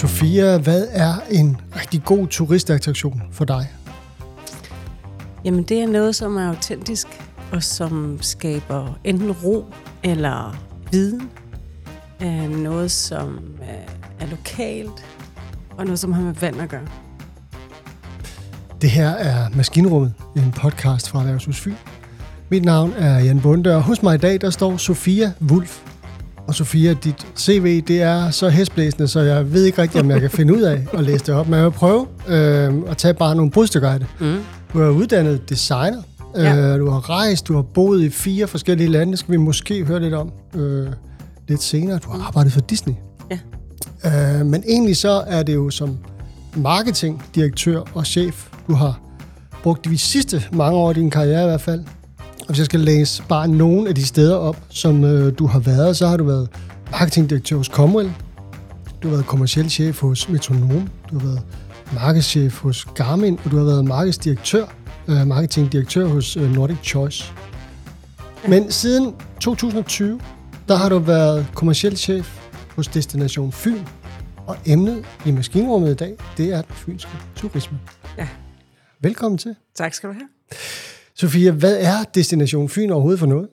Sofia, hvad er en rigtig god turistattraktion for dig? Jamen det er noget, som er autentisk, og som skaber enten ro eller viden. Øh, noget, som er lokalt, og noget, som har med vand at gøre. Det her er Maskinrummet, en podcast fra Erhvervshus Fyn. Mit navn er Jan Bunde, og hos mig i dag der står Sofia Wulf. Og Sofia, dit CV det er så hæsblæsende, så jeg ved ikke rigtig, om jeg kan finde ud af at læse det op. Men jeg vil prøve øh, at tage bare nogle brudstykker af det. Mm. Du er uddannet designer. Ja. Øh, du har rejst, du har boet i fire forskellige lande. Det skal vi måske høre lidt om øh, lidt senere. Du har arbejdet for Disney. Ja. Øh, men egentlig så er det jo som marketingdirektør og chef, du har brugt de sidste mange år i din karriere i hvert fald. Og hvis jeg skal læse bare nogle af de steder op, som øh, du har været, så har du været marketingdirektør hos Comwell. Du har været kommersiel chef hos Metronom. Du har været markedschef hos Garmin, og du har været markedsdirektør, øh, marketingdirektør hos øh, Nordic Choice. Men siden 2020, der har du været kommersiel chef hos Destination Fyn, og emnet i maskinrummet i dag, det er den fynske turisme. Ja. Velkommen til. Tak skal du have. Sofia, hvad er Destination Fyn overhovedet for noget?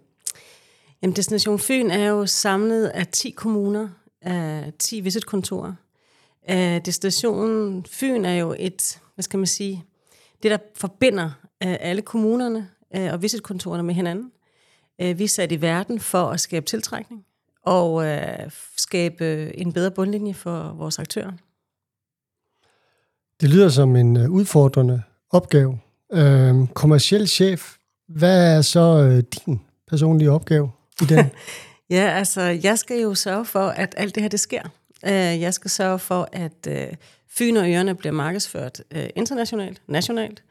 Jamen, Destination Fyn er jo samlet af 10 kommuner, af 10 visitkontorer. Uh, Destination Fyn er jo et, hvad skal man sige, det der forbinder uh, alle kommunerne uh, og visitkontorerne med hinanden. Vi er sat i verden for at skabe tiltrækning og skabe en bedre bundlinje for vores aktører. Det lyder som en udfordrende opgave øh, kommersiel chef, hvad er så øh, din personlige opgave i den? ja, altså, jeg skal jo sørge for, at alt det her, det sker. Øh, jeg skal sørge for, at øh, Fyn og Ørene bliver markedsført øh, internationalt, nationalt.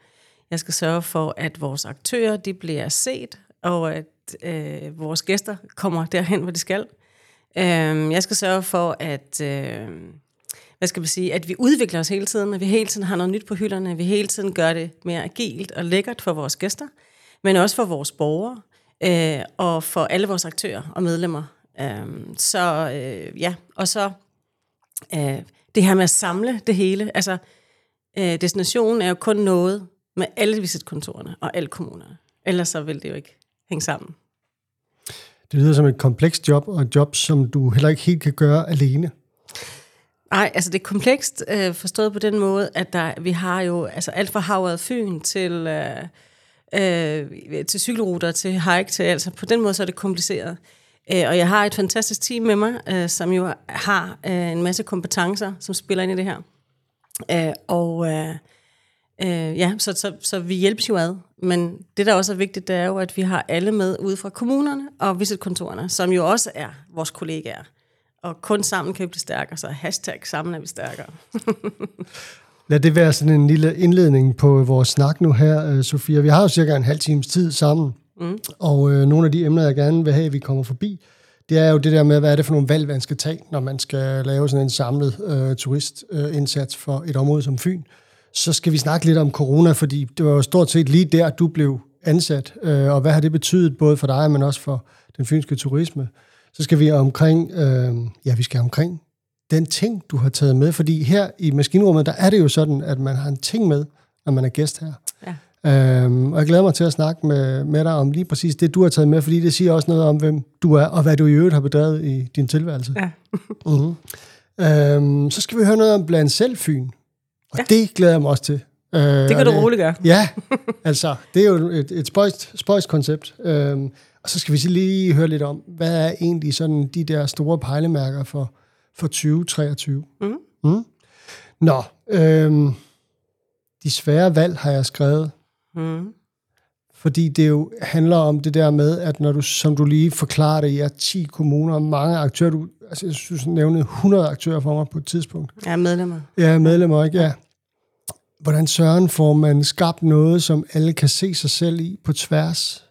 Jeg skal sørge for, at vores aktører, de bliver set, og at øh, vores gæster kommer derhen, hvor de skal. Øh, jeg skal sørge for, at... Øh, hvad skal man sige, at vi udvikler os hele tiden, at vi hele tiden har noget nyt på hylderne, at vi hele tiden gør det mere agilt og lækkert for vores gæster, men også for vores borgere øh, og for alle vores aktører og medlemmer. Øh, så øh, ja, og så øh, det her med at samle det hele. Altså, øh, destinationen er jo kun noget med alle visitkontorerne og alle kommunerne. Ellers så vil det jo ikke hænge sammen. Det lyder som et komplekst job, og et job, som du heller ikke helt kan gøre alene. Nej, altså det er komplekst øh, forstået på den måde, at der, vi har jo altså alt fra havet Fyn til, øh, øh, til cykelruter, til hike, til altså på den måde så er det kompliceret. Øh, og jeg har et fantastisk team med mig, øh, som jo har øh, en masse kompetencer, som spiller ind i det her. Øh, og øh, øh, ja, så, så, så vi hjælpes jo ad. Men det, der også er vigtigt, det er jo, at vi har alle med ude fra kommunerne og visitkontorerne, som jo også er vores kollegaer og kun sammen kan vi blive stærkere, så hashtag sammen er vi stærkere. Lad det være sådan en lille indledning på vores snak nu her, øh, Sofia. Vi har jo cirka en halv times tid sammen, mm. og øh, nogle af de emner, jeg gerne vil have, at vi kommer forbi, det er jo det der med, hvad er det for nogle valg, man skal tage, når man skal lave sådan en samlet øh, turistindsats øh, for et område som Fyn. Så skal vi snakke lidt om corona, fordi det var jo stort set lige der, du blev ansat, øh, og hvad har det betydet både for dig, men også for den fynske turisme så skal vi omkring, øh, ja, vi skal omkring den ting, du har taget med. Fordi her i maskinrummet, der er det jo sådan, at man har en ting med, når man er gæst her. Ja. Øhm, og jeg glæder mig til at snakke med, med dig om lige præcis det, du har taget med, fordi det siger også noget om, hvem du er, og hvad du i øvrigt har bedrevet i din tilværelse. Ja. uh-huh. øhm, så skal vi høre noget om blandt selv Fyn. Og ja. det glæder jeg mig også til. Øh, det kan du roligt gøre. Ja, altså, det er jo et, et spøjst, spøjst koncept. Øhm, og så skal vi lige høre lidt om, hvad er egentlig sådan de der store pejlemærker for, for 2023? Mm. Mm. Nå, øhm, de svære valg har jeg skrevet. Mm. Fordi det jo handler om det der med, at når du, som du lige forklarer det, er 10 kommuner, mange aktører, du, altså jeg synes, du nævnte 100 aktører for mig på et tidspunkt. Ja, medlemmer. Ja, medlemmer, ikke? Ja. Hvordan søren får man skabt noget, som alle kan se sig selv i på tværs?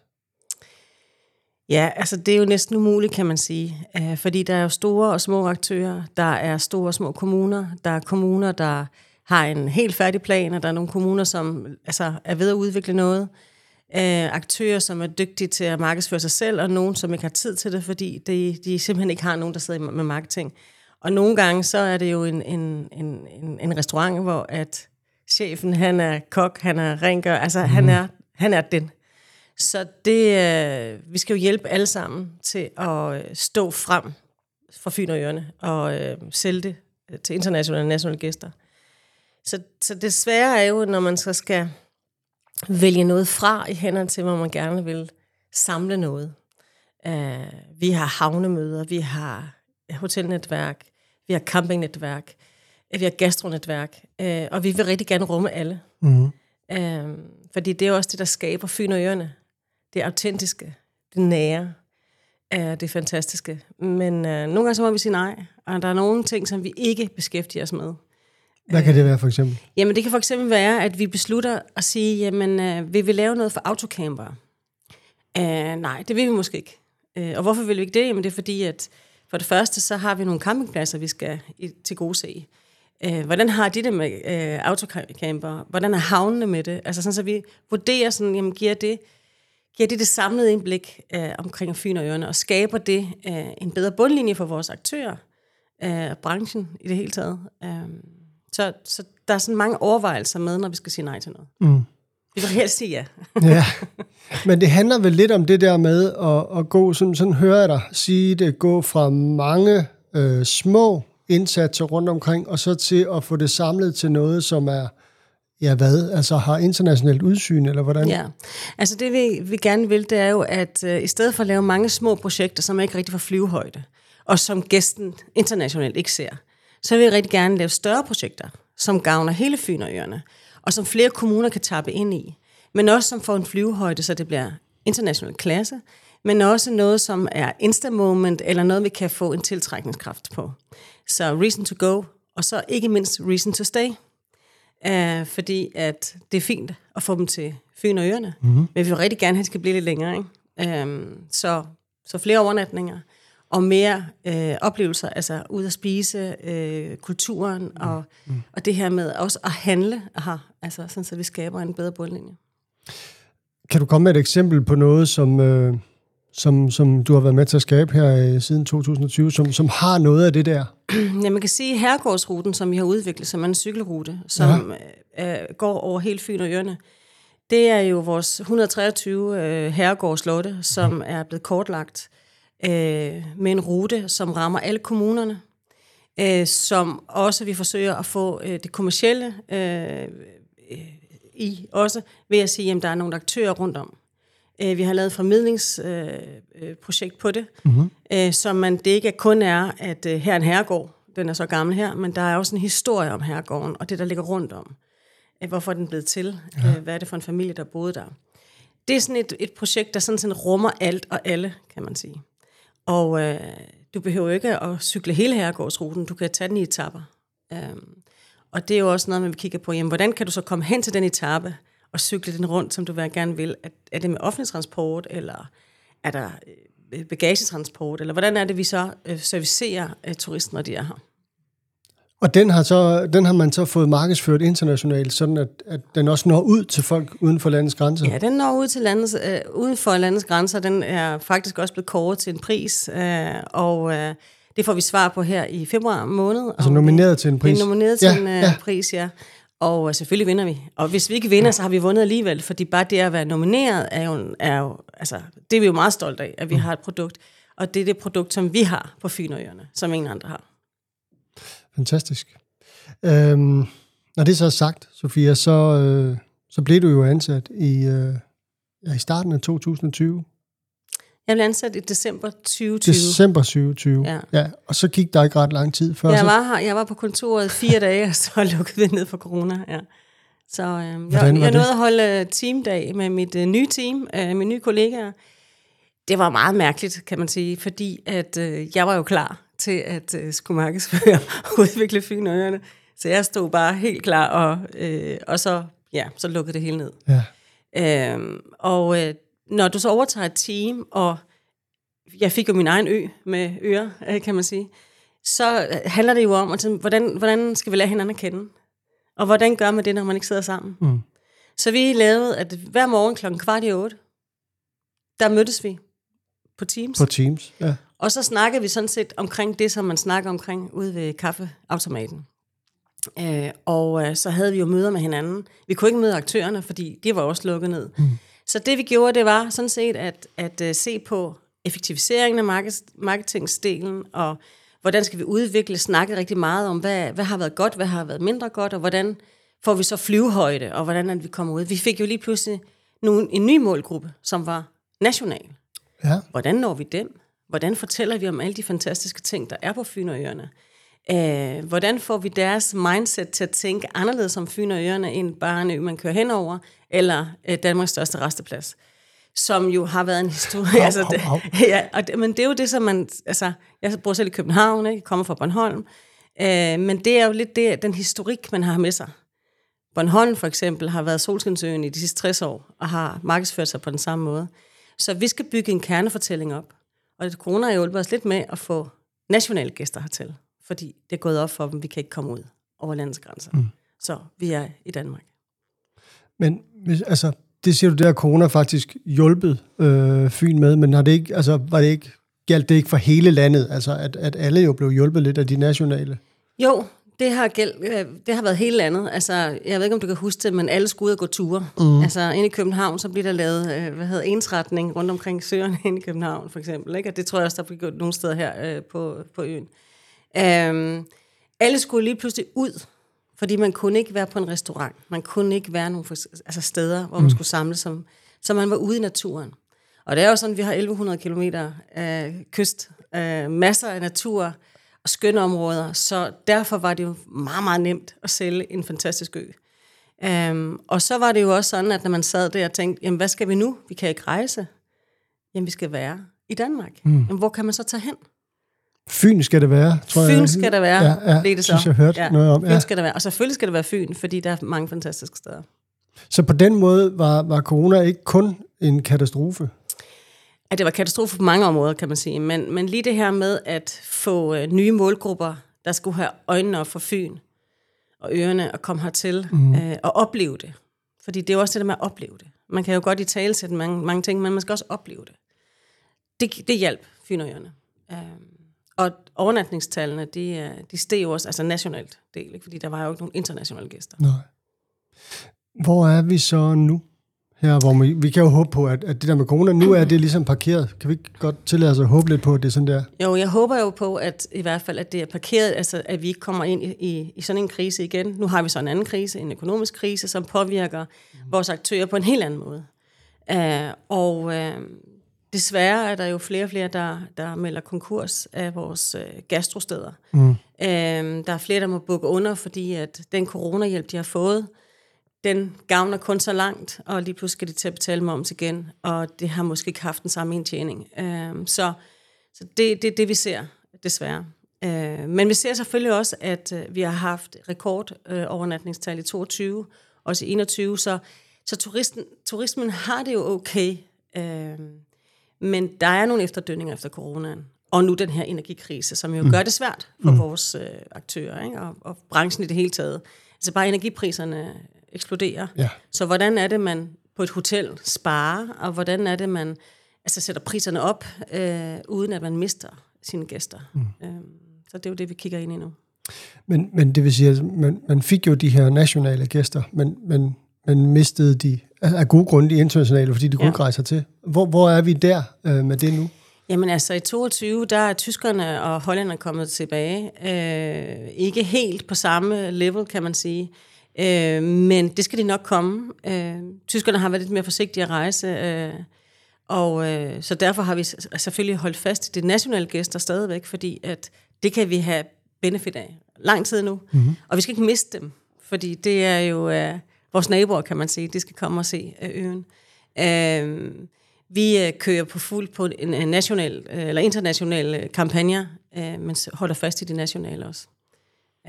Ja, altså det er jo næsten umuligt, kan man sige. Uh, fordi der er jo store og små aktører, der er store og små kommuner, der er kommuner, der har en helt færdig plan, og der er nogle kommuner, som altså, er ved at udvikle noget. Uh, aktører, som er dygtige til at markedsføre sig selv, og nogen, som ikke har tid til det, fordi de, de simpelthen ikke har nogen, der sidder med marketing. Og nogle gange, så er det jo en, en, en, en, en restaurant, hvor at chefen, han er kok, han er rengør, altså mm. han, er, han er den. Så det, øh, vi skal jo hjælpe alle sammen til at øh, stå frem for Fyn og Ørne og øh, sælge det øh, til internationale og nationale gæster. Så, så det svære er jo, når man så skal vælge noget fra i hænderne til, hvor man gerne vil samle noget. Uh, vi har havnemøder, vi har hotelnetværk, vi har campingnetværk, vi har gastronetværk, uh, og vi vil rigtig gerne rumme alle. Mm. Uh, fordi det er også det, der skaber Fyn og Ørene. Det autentiske, det nære, uh, det fantastiske. Men uh, nogle gange så må vi sige nej, og der er nogle ting, som vi ikke beskæftiger os med. Hvad kan det være for eksempel? Jamen det kan for eksempel være, at vi beslutter at sige, jamen vi vil lave noget for autocampere. Uh, nej, det vil vi måske ikke. Uh, og hvorfor vil vi ikke det? Jamen det er fordi, at for det første, så har vi nogle campingpladser, vi skal i, til gode se. Uh, hvordan har de det med uh, autocamper? Hvordan er havnene med det? Altså sådan, så vi vurderer sådan, jamen giver det, giver det det samlede indblik uh, omkring Fyn og Ørne, og skaber det uh, en bedre bundlinje for vores aktører, uh, branchen i det hele taget. Uh, så, så der er sådan mange overvejelser med, når vi skal sige nej til noget. Mm. Vi vil helst sige ja. ja. Men det handler vel lidt om det der med at, at gå, sådan, sådan hører jeg dig sige det, gå fra mange øh, små indsatser rundt omkring, og så til at få det samlet til noget, som er, ja hvad, altså har internationalt udsyn, eller hvordan? Ja, altså det vi, vi gerne vil, det er jo, at øh, i stedet for at lave mange små projekter, som ikke rigtig får flyvehøjde, og som gæsten internationalt ikke ser, så vil vi rigtig gerne lave større projekter, som gavner hele Fyn og Øerne, og som flere kommuner kan tappe ind i. Men også som får en flyvehøjde, så det bliver international klasse, men også noget, som er insta-moment, eller noget, vi kan få en tiltrækningskraft på. Så reason to go, og så ikke mindst reason to stay. Uh, fordi at det er fint at få dem til Fyn og Øerne, mm-hmm. men vi vil rigtig gerne have, at de skal blive lidt længere. Ikke? Uh, så, så flere overnatninger, og mere øh, oplevelser, altså ud at spise, øh, kulturen mm. og, mm. og det her med også at handle, aha, altså sådan, så vi skaber en bedre bundlinje. Kan du komme med et eksempel på noget, som, øh, som, som du har været med til at skabe her øh, siden 2020, som, som har noget af det der? Ja, man kan sige Herregårdsruten, som vi har udviklet, som er en cykelrute, som ja. øh, går over hele Fyn og Jørne. Det er jo vores 123 øh, herregårdslotte, som er blevet kortlagt øh, med en rute, som rammer alle kommunerne, øh, som også vi forsøger at få øh, det kommercielle øh, i også, ved at sige, at der er nogle aktører rundt om. Øh, vi har lavet et formidlingsprojekt øh, på det, mm-hmm. øh, så man, det ikke kun er, at øh, her er en herregård, den er så gammel her, men der er også en historie om herregården, og det, der ligger rundt om. Øh, hvorfor er den blevet til? Ja. Øh, hvad er det for en familie, der boede der? Det er sådan et, et projekt, der sådan, sådan rummer alt og alle, kan man sige. Og øh, du behøver ikke at cykle hele herregårdsruten, du kan tage den i etapper. Um, og det er jo også noget, man vil kigge på, jamen, hvordan kan du så komme hen til den etape og cykle den rundt, som du vil gerne vil? Er, er det med offentlig transport, eller er der øh, bagagetransport, eller hvordan er det, vi så øh, servicerer øh, turisten, når de er her? Og den har, så, den har man så fået markedsført internationalt, sådan at, at den også når ud til folk uden for landets grænser? Ja, den når ud til landets, øh, uden for landets grænser. Den er faktisk også blevet kåret til en pris, øh, og øh, det får vi svar på her i februar måned. Altså nomineret til en pris? Det er nomineret til ja, en øh, ja. pris, ja. Og øh, selvfølgelig vinder vi. Og hvis vi ikke vinder, så har vi vundet alligevel, fordi bare det at være nomineret er jo, er jo altså, det er vi jo meget stolte af, at vi mm. har et produkt. Og det er det produkt, som vi har på Fynøjerne, som ingen andre har. Fantastisk. Øhm, når det så er sagt, Sofia, så, øh, så blev du jo ansat i, øh, ja, i starten af 2020. Jeg blev ansat i december 2020. December 2020, ja. ja. Og så gik der ikke ret lang tid før. Jeg var her, jeg var på kontoret fire dage, og så lukkede vi ned for corona, ja. Så øh, jeg, jeg nåede at holde teamdag med mit øh, nye team, øh, mine nye kollegaer. Det var meget mærkeligt, kan man sige, fordi at øh, jeg var jo klar til at øh, skulle markedsføre og udvikle Fyn Så jeg stod bare helt klar, og, øh, og så, ja, så lukkede det hele ned. Ja. Øhm, og øh, når du så overtager et team, og jeg fik jo min egen ø med ører, øh, kan man sige, så øh, handler det jo om, altså, hvordan, hvordan skal vi lære hinanden at kende? Og hvordan gør man det, når man ikke sidder sammen? Mm. Så vi lavede, at hver morgen klokken kvart i otte, der mødtes vi på Teams. På Teams, ja. Og så snakkede vi sådan set omkring det, som man snakker omkring ude ved kaffeautomaten. Øh, og øh, så havde vi jo møder med hinanden. Vi kunne ikke møde aktørerne, fordi de var også lukket ned. Mm. Så det vi gjorde, det var sådan set at, at uh, se på effektiviseringen af markets, marketingsdelen, og hvordan skal vi udvikle, snakke rigtig meget om, hvad, hvad har været godt, hvad har været mindre godt, og hvordan får vi så flyvehøjde, og hvordan er vi kommer ud. Vi fik jo lige pludselig nogle, en ny målgruppe, som var national. Ja. Hvordan når vi dem? Hvordan fortæller vi om alle de fantastiske ting, der er på Fyn og Øerne? Øh, hvordan får vi deres mindset til at tænke anderledes om Fyn og Øerne, end bare en ø, man kører henover, eller øh, Danmarks største resteplads? Som jo har været en historie. Au, altså, au, det, au. ja, og det, men det er jo det, som man... Altså, jeg bor selv i København, ikke? jeg kommer fra Bornholm. Øh, men det er jo lidt det, den historik, man har med sig. Bornholm for eksempel har været Solskinsøen i de sidste 60 år, og har markedsført sig på den samme måde. Så vi skal bygge en kernefortælling op. Og corona har hjulpet os lidt med at få nationale gæster hertil, fordi det er gået op for dem, vi kan ikke komme ud over landets grænser. Mm. Så vi er i Danmark. Men altså, det siger du, der corona faktisk hjulpet øh, Fyn med, men har det ikke, altså, var det ikke, galt det ikke for hele landet, altså at, at alle jo blev hjulpet lidt af de nationale? Jo, det har, gæld, øh, det har været helt andet. Altså, jeg ved ikke, om du kan huske det, men alle skulle ud og gå ture. Mm. Altså, inde i København, så bliver der lavet øh, hvad hedder, ensretning rundt omkring søerne inde i København, for eksempel. Ikke? Og det tror jeg også, der bliver gjort nogle steder her øh, på, på øen. Um, alle skulle lige pludselig ud, fordi man kunne ikke være på en restaurant. Man kunne ikke være nogle altså steder, hvor man mm. skulle samles, som, så man var ude i naturen. Og det er jo sådan, at vi har 1100 km af kyst, øh, masser af natur, og skønne områder, så derfor var det jo meget, meget nemt at sælge en fantastisk ø. Um, og så var det jo også sådan, at når man sad der og tænkte, jamen hvad skal vi nu? Vi kan ikke rejse. Jamen vi skal være i Danmark. Mm. Jamen, hvor kan man så tage hen? Fyn skal det være, tror Fyn jeg. skal det være, ja, ja, blev det så. synes jeg hørte ja, noget om. Fyn Ja. skal det være. Og selvfølgelig skal det være Fyn, fordi der er mange fantastiske steder. Så på den måde var, var corona ikke kun en katastrofe? At det var katastrofe på mange områder, kan man sige. Men, men lige det her med at få øh, nye målgrupper, der skulle have øjnene op for Fyn og ørerne og komme hertil mm. øh, og opleve det. Fordi det er jo også det der med at opleve det. Man kan jo godt i tale sætte mange, mange ting, men man skal også opleve det. Det, det hjalp Fyn og ørerne. Øh, og overnatningstallene, de, øh, de steg jo også, altså nationalt del, ikke? fordi der var jo ikke nogen internationale gæster. Nej. Hvor er vi så nu? Her, hvor vi, vi kan jo håbe på, at, at det der med corona, nu er det ligesom parkeret. Kan vi ikke godt tillade os at håbe lidt på, at det er sådan der? Jo, jeg håber jo på, at i hvert fald, at det er parkeret, altså at vi ikke kommer ind i, i, i sådan en krise igen. Nu har vi så en anden krise, en økonomisk krise, som påvirker mm. vores aktører på en helt anden måde. Uh, og uh, desværre er der jo flere og flere, der, der melder konkurs af vores uh, gastrosteder. Mm. Uh, der er flere, der må bukke under, fordi at den coronahjælp, de har fået, den gavner kun så langt, og lige pludselig skal de til at betale moms igen, og det har måske ikke haft den samme indtjening. Uh, så så det er det, det, vi ser, desværre. Uh, men vi ser selvfølgelig også, at uh, vi har haft rekord uh, overnatningstal i 22, også i 21, så, så turisten, turismen har det jo okay. Uh, men der er nogle efterdønninger efter coronaen, og nu den her energikrise, som jo mm. gør det svært for mm. vores uh, aktører, ikke? Og, og branchen i det hele taget. Altså bare energipriserne eksploderer. Ja. Så hvordan er det, man på et hotel sparer, og hvordan er det, man altså sætter priserne op, øh, uden at man mister sine gæster. Mm. Øhm, så det er jo det, vi kigger ind i nu. Men, men det vil sige, at man, man fik jo de her nationale gæster, men, men man mistede de af gode grunde de internationale, fordi de kunne Ja. ikke rejse til. Hvor, hvor er vi der øh, med det nu? Jamen altså i 22, der er tyskerne og hollænderne kommet tilbage. Øh, ikke helt på samme level, kan man sige. Øh, men det skal de nok komme. Øh, tyskerne har været lidt mere forsigtige at rejse, øh, og øh, så derfor har vi selvfølgelig holdt fast i de nationale gæster stadigvæk, fordi at det kan vi have benefit af lang tid nu. Mm-hmm. Og vi skal ikke miste dem, fordi det er jo øh, vores naboer, kan man sige. De skal komme og se øh, øen. Øh, vi kører på fuld på en, national øh, eller international øh, kampagne, men holder fast i de nationale også.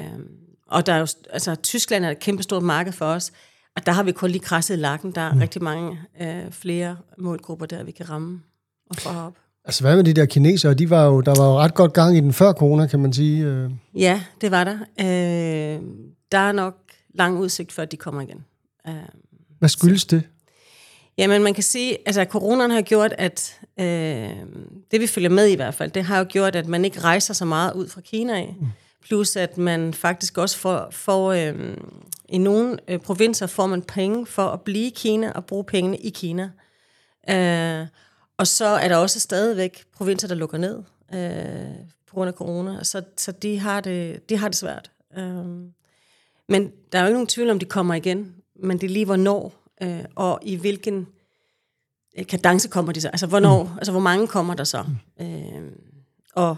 Um, og der er jo, altså, Tyskland er et kæmpe stort marked for os, og der har vi kun lige krasset lakken. Der er mm. rigtig mange øh, flere målgrupper der, vi kan ramme og få op. Altså hvad med de der kinesere? De var jo, der var jo ret godt gang i den før corona, kan man sige. Ja, det var der. Øh, der er nok lang udsigt før, de kommer igen. Hvad skyldes det? Jamen, man kan sige, altså coronaen har gjort, at øh, det vi følger med i hvert fald, det har jo gjort, at man ikke rejser så meget ud fra Kina af. Mm. Plus at man faktisk også får, får øh, i nogle øh, provinser får man penge for at blive i Kina og bruge pengene i Kina. Øh, og så er der også stadigvæk provinser, der lukker ned øh, på grund af corona, så, så de, har det, de har det svært. Øh, men der er jo ikke nogen tvivl om, de kommer igen, men det er lige hvornår, øh, og i hvilken øh, kadence kommer de så. Altså, hvornår, mm. altså hvor mange kommer der så? Mm. Øh, og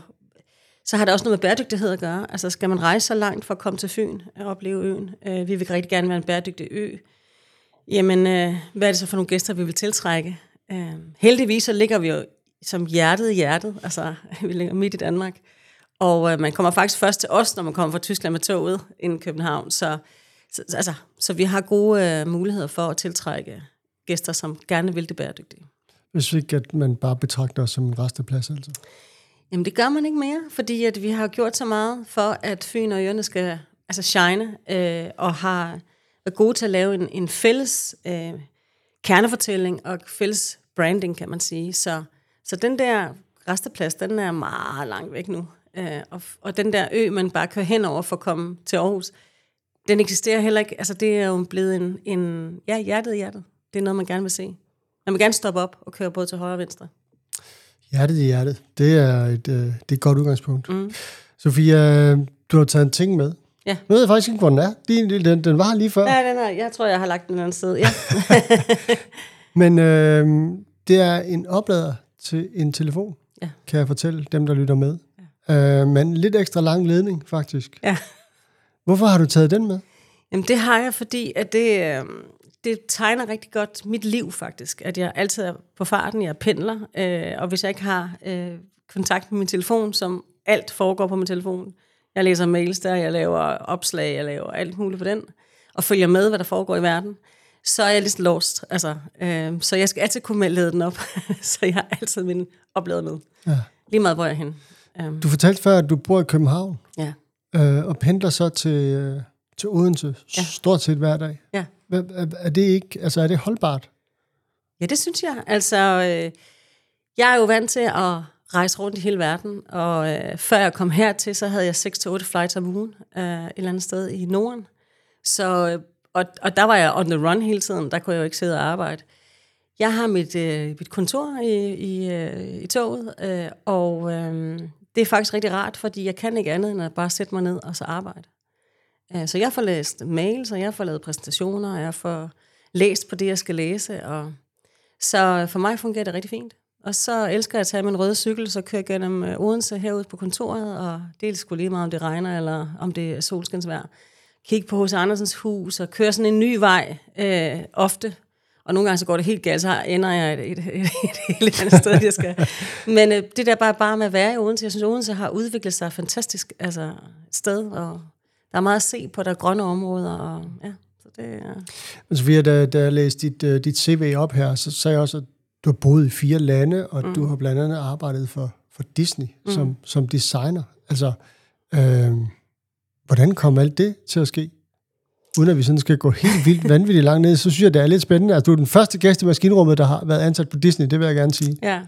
så har det også noget med bæredygtighed at gøre. Altså skal man rejse så langt for at komme til Fyn og opleve øen? Øh, vi vil rigtig gerne være en bæredygtig ø. Jamen, øh, hvad er det så for nogle gæster, vi vil tiltrække? Øh, heldigvis så ligger vi jo som hjertet i hjertet. Altså, vi ligger midt i Danmark. Og øh, man kommer faktisk først til os, når man kommer fra Tyskland med toget ind i København. Så, så, altså, så vi har gode øh, muligheder for at tiltrække gæster, som gerne vil det bæredygtige. Hvis ikke at man bare betragter os som en resteplads, altså? Jamen det gør man ikke mere, fordi at vi har gjort så meget for, at Fyn og Øerne skal altså shine, øh, og har været gode til at lave en, en fælles øh, kernefortælling og fælles branding, kan man sige. Så, så den der resteplads, den er meget langt væk nu. Øh, og, og den der ø, man bare kører hen over for at komme til Aarhus, den eksisterer heller ikke. Altså det er jo blevet en, en ja, hjertet i hjertet. Det er noget, man gerne vil se. Man vil gerne stoppe op og køre både til højre og venstre. Hjertet i hjertet. Det er et, øh, det er et godt udgangspunkt. Mm. Sofia, du har taget en ting med. Ja. Nu ved jeg faktisk ikke, hvor den er. Den, den, den var lige før. Ja, den er, jeg tror, jeg har lagt den et andet sted. Ja. Men øh, det er en oplader til en telefon, Ja. kan jeg fortælle dem, der lytter med. Ja. Øh, men lidt ekstra lang ledning, faktisk. ja. Hvorfor har du taget den med? Jamen det har jeg, fordi at det, øh, det tegner rigtig godt mit liv faktisk. At jeg altid er på farten, jeg pendler, øh, og hvis jeg ikke har øh, kontakt med min telefon, som alt foregår på min telefon, jeg læser mails der, jeg laver opslag, jeg laver alt muligt på den, og følger med, hvad der foregår i verden, så er jeg lidt lost. Altså, øh, så jeg skal altid kunne lede den op, så jeg har altid min oplader med. Ja. Lige meget, hvor jeg er henne. Um, Du fortalte før, at du bor i København, ja. Øh, og pendler så til, øh, til Odense ja. stort set hver dag. ja. Er, er det ikke, altså er det holdbart? Ja, det synes jeg. Altså, øh, jeg er jo vant til at rejse rundt i hele verden, og øh, før jeg kom hertil, så havde jeg 6-8 flights om ugen øh, et eller andet sted i Norden. Så, øh, og, og der var jeg on the run hele tiden, der kunne jeg jo ikke sidde og arbejde. Jeg har mit, øh, mit kontor i, i, øh, i toget, øh, og øh, det er faktisk rigtig rart, fordi jeg kan ikke andet end at bare sætte mig ned og så arbejde. Øh, så jeg får læst mails, og jeg får lavet præsentationer, og jeg får læst på det, jeg skal læse. Og så for mig fungerer det rigtig fint. Og så elsker jeg at tage min røde cykel, så kører jeg gennem øh, Odense herude på kontoret, og det er sgu lige meget, om det regner, eller om det er solskinsvejr. Kigge på hos Andersens hus, og kører sådan en ny vej øh, ofte. Og nogle gange så går det helt galt, så ender jeg et, et, et, et helt andet sted, jeg skal. Men øh, det der bare, bare med at være i Odense, jeg synes, Odense har udviklet sig fantastisk altså et sted, og der er meget at se på, der er grønne områder, og ja, så det er... Men Sofia, da, da jeg læste dit, uh, dit CV op her, så sagde jeg også, at du har boet i fire lande, og mm. du har blandt andet arbejdet for, for Disney mm. som, som designer. Altså, øh, hvordan kom alt det til at ske? Uden at vi sådan skal gå helt vildt vanvittigt langt ned, så synes jeg, det er lidt spændende. Altså, du er den første gæst i maskinrummet, der har været ansat på Disney, det vil jeg gerne sige. Ja.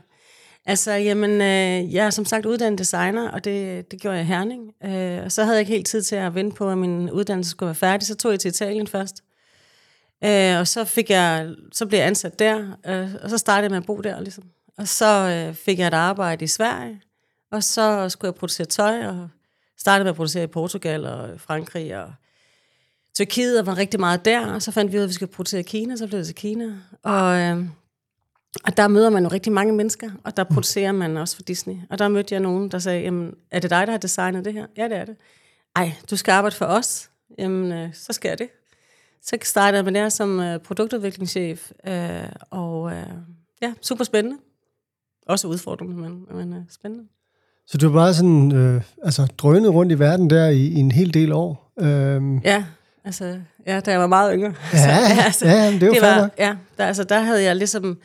Altså, jamen, øh, jeg er som sagt uddannet designer, og det, det gjorde jeg i Herning. Øh, og så havde jeg ikke helt tid til at vente på, at min uddannelse skulle være færdig. Så tog jeg til Italien først. Øh, og så, fik jeg, så blev jeg ansat der, øh, og så startede jeg med at bo der. Ligesom. Og så øh, fik jeg et arbejde i Sverige, og så skulle jeg producere tøj, og startede med at producere i Portugal og Frankrig og Tyrkiet, og var rigtig meget der. Og så fandt vi ud af, at vi skulle producere i Kina, så blev det til Kina. Og... Øh, og der møder man jo rigtig mange mennesker, og der producerer man også for Disney. Og der mødte jeg nogen, der sagde, jamen, er det dig, der har designet det her? Ja, det er det. Ej, du skal arbejde for os. Jamen, øh, så skal jeg det. Så startede jeg med der som øh, produktudviklingschef, øh, og øh, ja, super spændende. Også udfordrende, men, men øh, spændende. Så du har bare sådan, øh, altså, drønet rundt i verden der i, i en hel del år. Øhm, Ja, altså, ja, da jeg var meget yngre. Ja, altså, ja, det jo det var. Ja, der, altså, der havde jeg ligesom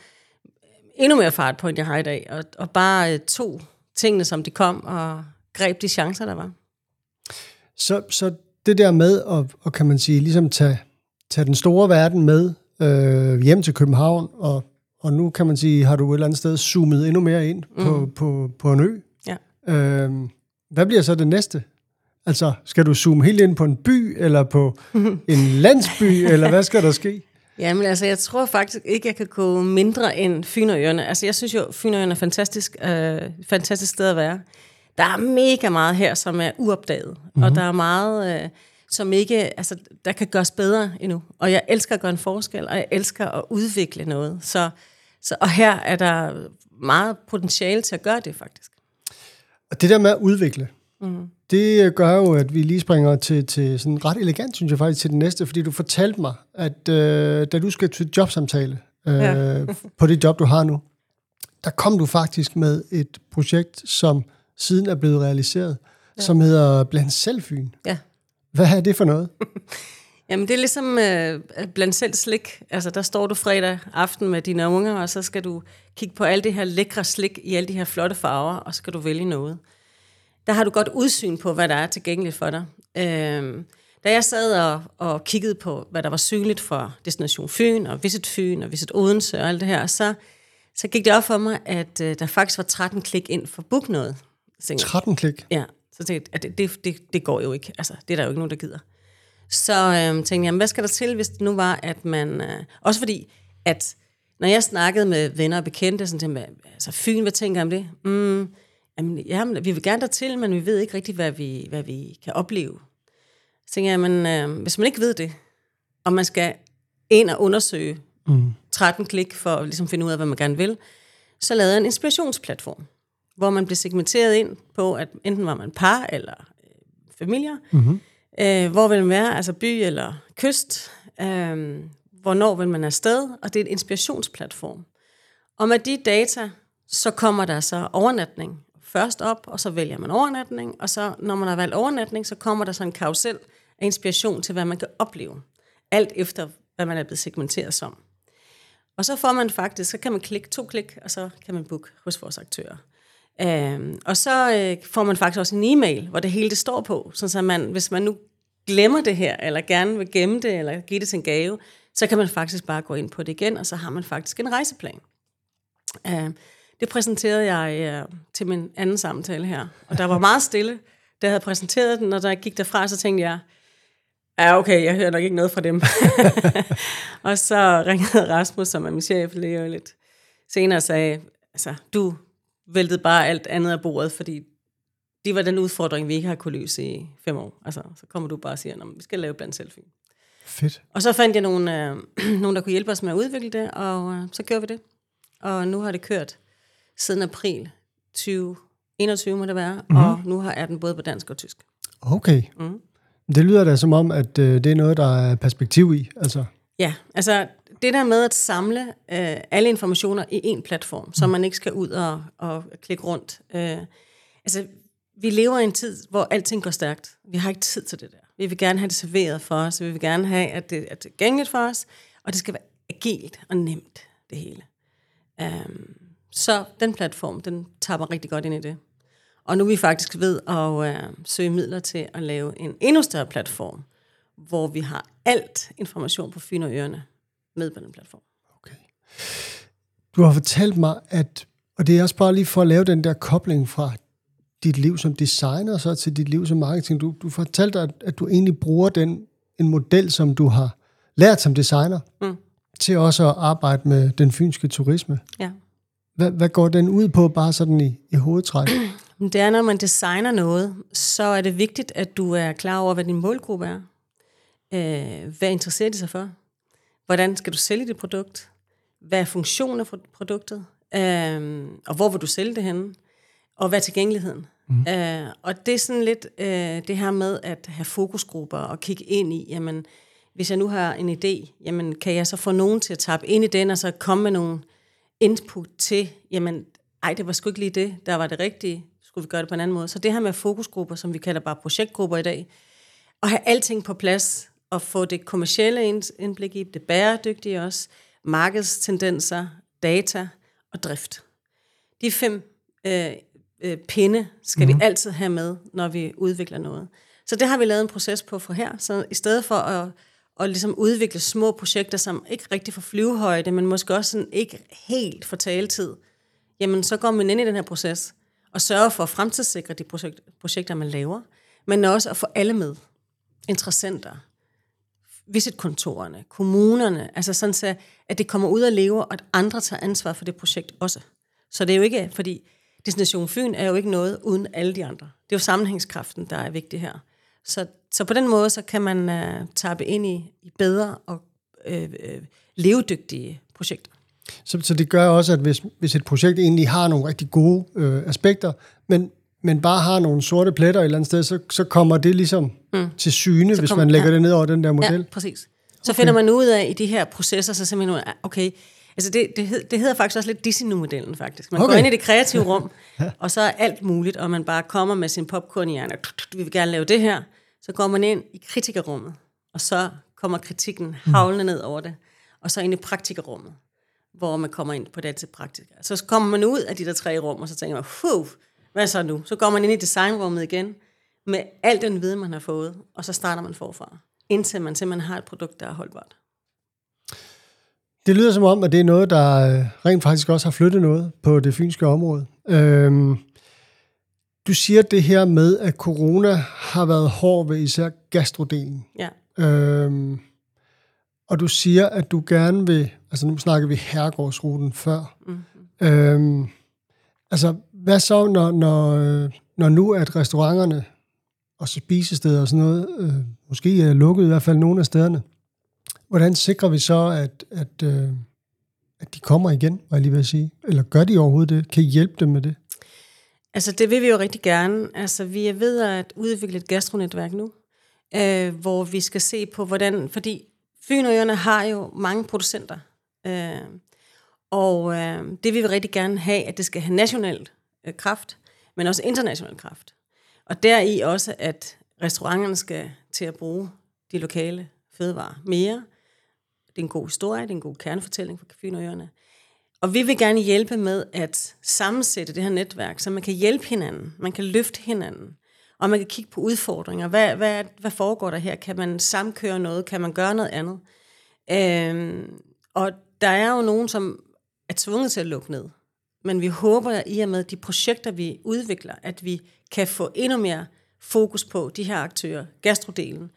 endnu mere fart på, end jeg har i dag. Og, og bare øh, tog tingene, som de kom, og greb de chancer, der var. Så, så det der med at, og kan man sige, ligesom tage, tage den store verden med øh, hjem til København, og, og nu kan man sige, har du et eller andet sted zoomet endnu mere ind på, mm. på, på en ø. Ja. Øh, hvad bliver så det næste? Altså, skal du zoome helt ind på en by, eller på en landsby, eller hvad skal der ske? Jamen altså, jeg tror faktisk ikke, jeg kan gå mindre end Fynøerne. Altså, jeg synes jo, Fynøerne er fantastisk, øh, fantastisk sted at være. Der er mega meget her, som er uopdaget, mm-hmm. og der er meget, øh, som ikke, altså, der kan gøres bedre endnu. Og jeg elsker at gøre en forskel, og jeg elsker at udvikle noget. Så, så, og her er der meget potentiale til at gøre det, faktisk. Og det der med at udvikle, mm. det gør jo, at vi lige springer til, til sådan ret elegant, synes jeg faktisk, til den næste, fordi du fortalte mig, at øh, da du skal til jobsamtale øh, ja. på det job, du har nu, der kom du faktisk med et projekt, som siden er blevet realiseret, ja. som hedder Blandt Selvfyn. Ja. Hvad er det for noget? Jamen, det er ligesom øh, blandt selv slik. Altså, der står du fredag aften med dine unger, og så skal du kigge på alle det her lækre slik i alle de her flotte farver, og så skal du vælge noget. Der har du godt udsyn på, hvad der er tilgængeligt for dig. Øh, da jeg sad og, og kiggede på, hvad der var synligt for Destination Fyn, og Visit Fyn, og Visit Odense og alt det her, så, så gik det op for mig, at øh, der faktisk var 13 klik ind for book noget. 13 klik? Ja, så tænkte jeg, at det, det, det, det går jo ikke. Altså, det er der jo ikke nogen, der gider. Så øh, tænkte jeg, hvad skal der til, hvis det nu var, at man... Øh, også fordi, at når jeg snakkede med venner og bekendte, sådan til, altså Fyn, hvad tænker om det? Mm, jamen, jamen, vi vil gerne dertil, men vi ved ikke rigtig, hvad vi, hvad vi kan opleve. Så tænkte jeg, men øh, hvis man ikke ved det, og man skal ind og undersøge mm. 13 klik for at ligesom finde ud af, hvad man gerne vil, så lavede jeg en inspirationsplatform, hvor man blev segmenteret ind på, at enten var man par eller øh, familier, mm-hmm Øh, hvor vil man være? Altså by eller kyst? Øh, hvornår vil man afsted? Og det er en inspirationsplatform. Og med de data, så kommer der så overnatning først op, og så vælger man overnatning, og så når man har valgt overnatning, så kommer der så en karusel af inspiration til, hvad man kan opleve. Alt efter, hvad man er blevet segmenteret som. Og så får man faktisk, så kan man klikke to klik, og så kan man booke hos vores aktører. Øhm, og så øh, får man faktisk også en e-mail, hvor det hele det står på, så man, hvis man nu glemmer det her, eller gerne vil gemme det, eller give det til en gave, så kan man faktisk bare gå ind på det igen, og så har man faktisk en rejseplan. Uh, det præsenterede jeg uh, til min anden samtale her, og der var meget stille, da jeg havde præsenteret den, og da jeg gik derfra, så tænkte jeg, ja okay, jeg hører nok ikke noget fra dem. og så ringede Rasmus, som er min chef, lige lidt senere og sagde, altså, du væltede bare alt andet af bordet, fordi det var den udfordring, vi ikke har kunne løse i fem år. Altså, så kommer du bare og siger, at vi skal lave blandt selvfilm. Fedt. Og så fandt jeg nogle, øh, nogen, der kunne hjælpe os med at udvikle det, og øh, så gjorde vi det. Og nu har det kørt siden april 2021, må det være, mm-hmm. og nu har er den både på dansk og tysk. Okay. Mm. Det lyder da som om, at øh, det er noget, der er perspektiv i. Altså. Ja, altså det der med at samle øh, alle informationer i én platform, mm. så man ikke skal ud og, og klikke rundt. Øh, altså, vi lever i en tid, hvor alting går stærkt. Vi har ikke tid til det der. Vi vil gerne have det serveret for os. Vi vil gerne have, at det er tilgængeligt for os. Og det skal være agilt og nemt, det hele. Um, så den platform, den tapper rigtig godt ind i det. Og nu er vi faktisk ved at uh, søge midler til at lave en endnu større platform, hvor vi har alt information på Fyn og Ørene med på den platform. Okay. Du har fortalt mig, at, og det er også bare lige for at lave den der kobling fra dit liv som designer, så til dit liv som marketing. Du, du fortalte, at, at du egentlig bruger den, en model, som du har lært som designer, mm. til også at arbejde med den fynske turisme. Ja. Hvad, hvad går den ud på, bare sådan i, i hovedtræk? Det er, når man designer noget, så er det vigtigt, at du er klar over, hvad din målgruppe er. Øh, hvad interesserer de sig for? Hvordan skal du sælge dit produkt? Hvad er funktionen for produktet? Øh, og hvor vil du sælge det henne? Og hvad er tilgængeligheden? Mm. Og det er sådan lidt uh, det her med at have fokusgrupper og kigge ind i, jamen, hvis jeg nu har en idé, jamen, kan jeg så få nogen til at tabe ind i den, og så komme med nogle input til, jamen, ej, det var sgu ikke lige det, der var det rigtige, skulle vi gøre det på en anden måde. Så det her med fokusgrupper, som vi kalder bare projektgrupper i dag, og have alting på plads, og få det kommercielle indblik i, det bæredygtige også, markedstendenser, data og drift. De fem øh, øh, pinde skal mm. vi altid have med, når vi udvikler noget. Så det har vi lavet en proces på for her. Så i stedet for at, og ligesom udvikle små projekter, som ikke rigtig får flyvehøjde, men måske også sådan ikke helt får taletid, jamen så går man ind i den her proces og sørger for at fremtidssikre de projekt, projekter, man laver, men også at få alle med. Interessenter, visitkontorerne, kommunerne, altså sådan så, at det kommer ud og leve, og at andre tager ansvar for det projekt også. Så det er jo ikke, fordi Destination Fyn er jo ikke noget uden alle de andre. Det er jo sammenhængskraften, der er vigtig her. Så, så på den måde, så kan man uh, tappe ind i, i bedre og øh, øh, levedygtige projekter. Så, så det gør også, at hvis, hvis et projekt egentlig har nogle rigtig gode øh, aspekter, men, men bare har nogle sorte pletter et eller andet sted, så, så kommer det ligesom mm. til syne, så hvis kommer, man lægger ja. det ned over den der model. Ja, præcis. Så okay. finder man ud af i de her processer, så simpelthen, okay, altså det, det, hed, det hedder faktisk også lidt Disney-modellen faktisk. Man okay. går ind i det kreative rum, ja. og så er alt muligt, og man bare kommer med sin popcorn i hjernen, og vi vil gerne lave det her. Så går man ind i kritikerrummet, og så kommer kritikken havlende ned over det, og så ind i praktikerrummet hvor man kommer ind på det til praktik. Så kommer man ud af de der tre rum, og så tænker man, Fuh, hvad så nu? Så går man ind i designrummet igen, med al den viden, man har fået, og så starter man forfra, indtil man simpelthen har et produkt, der er holdbart. Det lyder som om, at det er noget, der øh, rent faktisk også har flyttet noget på det fynske område. Øhm, du siger det her med, at corona har været hård ved især gastrodelen. Ja. Øhm, og du siger, at du gerne vil, altså nu snakker vi herregårdsruten før. Mm-hmm. Øhm, altså, hvad så, når, når, når nu at restauranterne og spisesteder og sådan noget, øh, måske er lukket i hvert fald nogle af stederne, hvordan sikrer vi så, at, at, øh, at de kommer igen, var jeg lige vil sige? Eller gør de overhovedet det? Kan I hjælpe dem med det? Altså, det vil vi jo rigtig gerne. Altså, vi er ved at udvikle et gastronetværk nu, øh, hvor vi skal se på, hvordan, fordi Fynøerne har jo mange producenter, øh, og øh, det vil vi rigtig gerne have, at det skal have national øh, kraft, men også international kraft. Og deri også, at restauranterne skal til at bruge de lokale fødevarer mere. Det er en god historie, det er en god kernefortælling for Fynøerne. Og vi vil gerne hjælpe med at sammensætte det her netværk, så man kan hjælpe hinanden, man kan løfte hinanden og man kan kigge på udfordringer. Hvad, hvad, hvad foregår der her? Kan man samkøre noget? Kan man gøre noget andet? Øhm, og der er jo nogen, som er tvunget til at lukke ned. Men vi håber i og med de projekter, vi udvikler, at vi kan få endnu mere fokus på de her aktører, gastrodelen,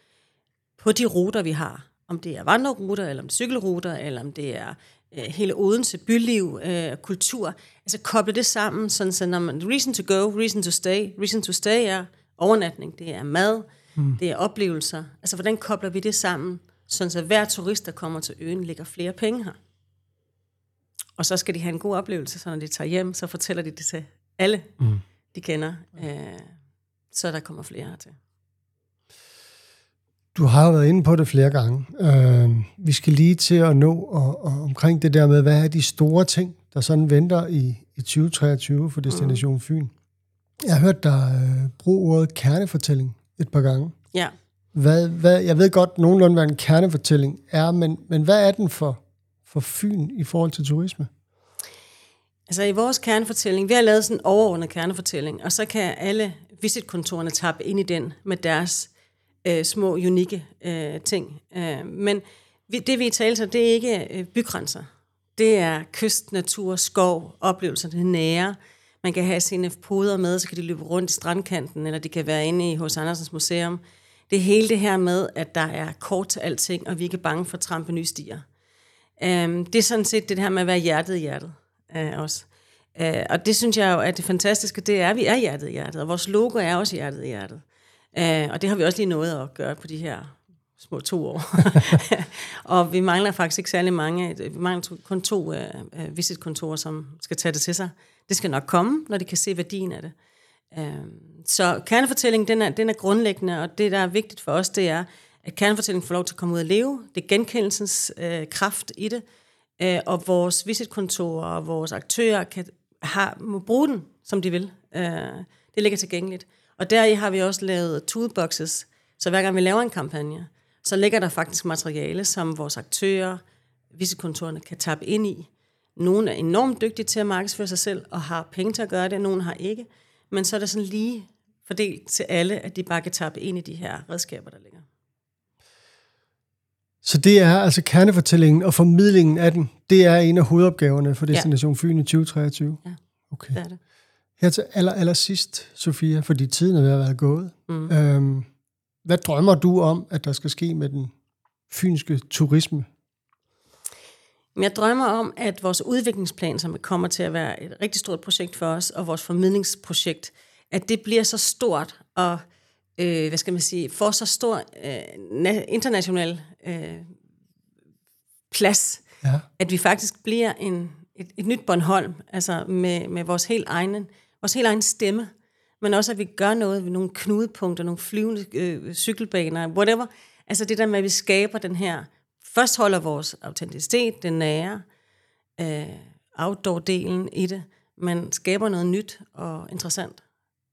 på de ruter, vi har. Om det er vandreruter, eller om det er cykelruter, eller om det er øh, hele Odense, byliv, øh, kultur. Altså koble det sammen, sådan så når man, reason to go, reason to stay, reason to stay er, overnatning, det er mad, mm. det er oplevelser. Altså, hvordan kobler vi det sammen, sådan så hver turist, der kommer til øen, lægger flere penge her? Og så skal de have en god oplevelse, så når de tager hjem, så fortæller de det til alle, mm. de kender, øh, så der kommer flere hertil. Du har jo været inde på det flere gange. Øh, vi skal lige til at nå og, og omkring det der med, hvad er de store ting, der sådan venter i, i 2023 for Destination mm. Fyn. Jeg har hørt dig øh, bruge ordet kernefortælling et par gange. Ja. Hvad, hvad, jeg ved godt nogenlunde, hvad en kernefortælling er, men, men hvad er den for, for Fyn i forhold til turisme? Altså i vores kernefortælling, vi har lavet sådan en overordnet kernefortælling, og så kan alle visitkontorerne tappe ind i den med deres øh, små, unikke øh, ting. Øh, men vi, det vi taler så, det er ikke øh, bygrænser. Det er kyst, natur, skov, oplevelser, det nære. Man kan have sine poder med, så kan de løbe rundt i strandkanten, eller de kan være inde i hos Andersens Museum. Det er hele det her med, at der er kort til alting, og vi er ikke bange for at trampe nye stier. Um, det er sådan set det her med at være hjertet i hjertet øh, også. Uh, og det synes jeg jo, at det fantastiske, det er, at vi er hjertet i hjertet, og vores logo er også hjertet i hjertet. Uh, og det har vi også lige nået at gøre på de her små to år. og vi mangler faktisk ikke særlig mange. Vi mangler kun to uh, visitkontorer, som skal tage det til sig. Det skal nok komme, når de kan se værdien af det. Øhm, så kernefortællingen, den er, den er grundlæggende, og det, der er vigtigt for os, det er, at kernefortællingen får lov til at komme ud og leve. Det er genkendelsens øh, kraft i det, øh, og vores visitkontorer og vores aktører kan, har, må bruge den, som de vil. Øh, det ligger tilgængeligt. Og deri har vi også lavet toolboxes, så hver gang vi laver en kampagne, så ligger der faktisk materiale, som vores aktører, visitkontorerne kan tappe ind i, nogle er enormt dygtige til at markedsføre sig selv og har penge til at gøre det, nogle har ikke. Men så er det sådan lige fordelt til alle, at de bare kan tappe ind i de her redskaber, der ligger. Så det er altså kernefortællingen og formidlingen af den, det er en af hovedopgaverne for Destination ja. Fyn i 2023? Ja, okay. det er det. Her til aller, aller sidst, Sofia, fordi tiden er ved at være gået. Mm. Øhm, hvad drømmer du om, at der skal ske med den fynske turisme? Jeg drømmer om, at vores udviklingsplan, som kommer til at være et rigtig stort projekt for os, og vores formidlingsprojekt, at det bliver så stort og, øh, hvad skal man sige, får så stor øh, international øh, plads, ja. at vi faktisk bliver en, et, et nyt Bornholm, altså med, med vores helt egne, vores helt egen stemme, men også at vi gør noget ved nogle knudepunkter, nogle flyvende øh, cykelbaner, whatever. Altså det der med, at vi skaber den her, først holder vores autenticitet, den nære, øh, outdoor-delen i det, men skaber noget nyt og interessant,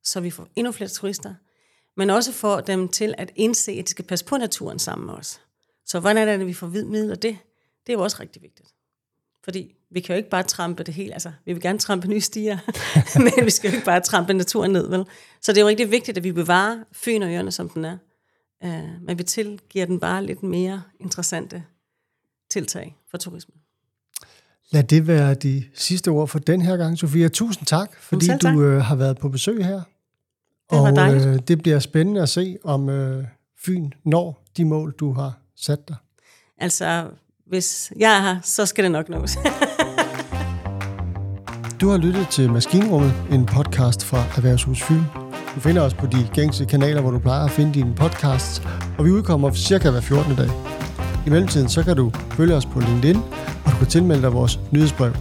så vi får endnu flere turister, men også får dem til at indse, at de skal passe på naturen sammen med os. Så hvordan er det, at vi får midler det? Det er jo også rigtig vigtigt. Fordi vi kan jo ikke bare trampe det hele. Altså, vi vil gerne trampe nye stier, men vi skal jo ikke bare trampe naturen ned, vel? Så det er jo rigtig vigtigt, at vi bevarer Fyn og øerne, som den er. Uh, men vi tilgiver den bare lidt mere interessante tiltag for turismen. Lad det være de sidste ord for den her gang, Sofia. Tusind tak, fordi tak. du øh, har været på besøg her. Det var og øh, det bliver spændende at se, om øh, Fyn når de mål, du har sat dig. Altså, hvis jeg er her, så skal det nok nås. du har lyttet til Maskinrummet, en podcast fra Erhvervshus Fyn. Du finder os på de gængse kanaler, hvor du plejer at finde dine podcasts, og vi udkommer cirka hver 14. dag. I mellemtiden så kan du følge os på LinkedIn, og du kan tilmelde dig vores nyhedsbrev.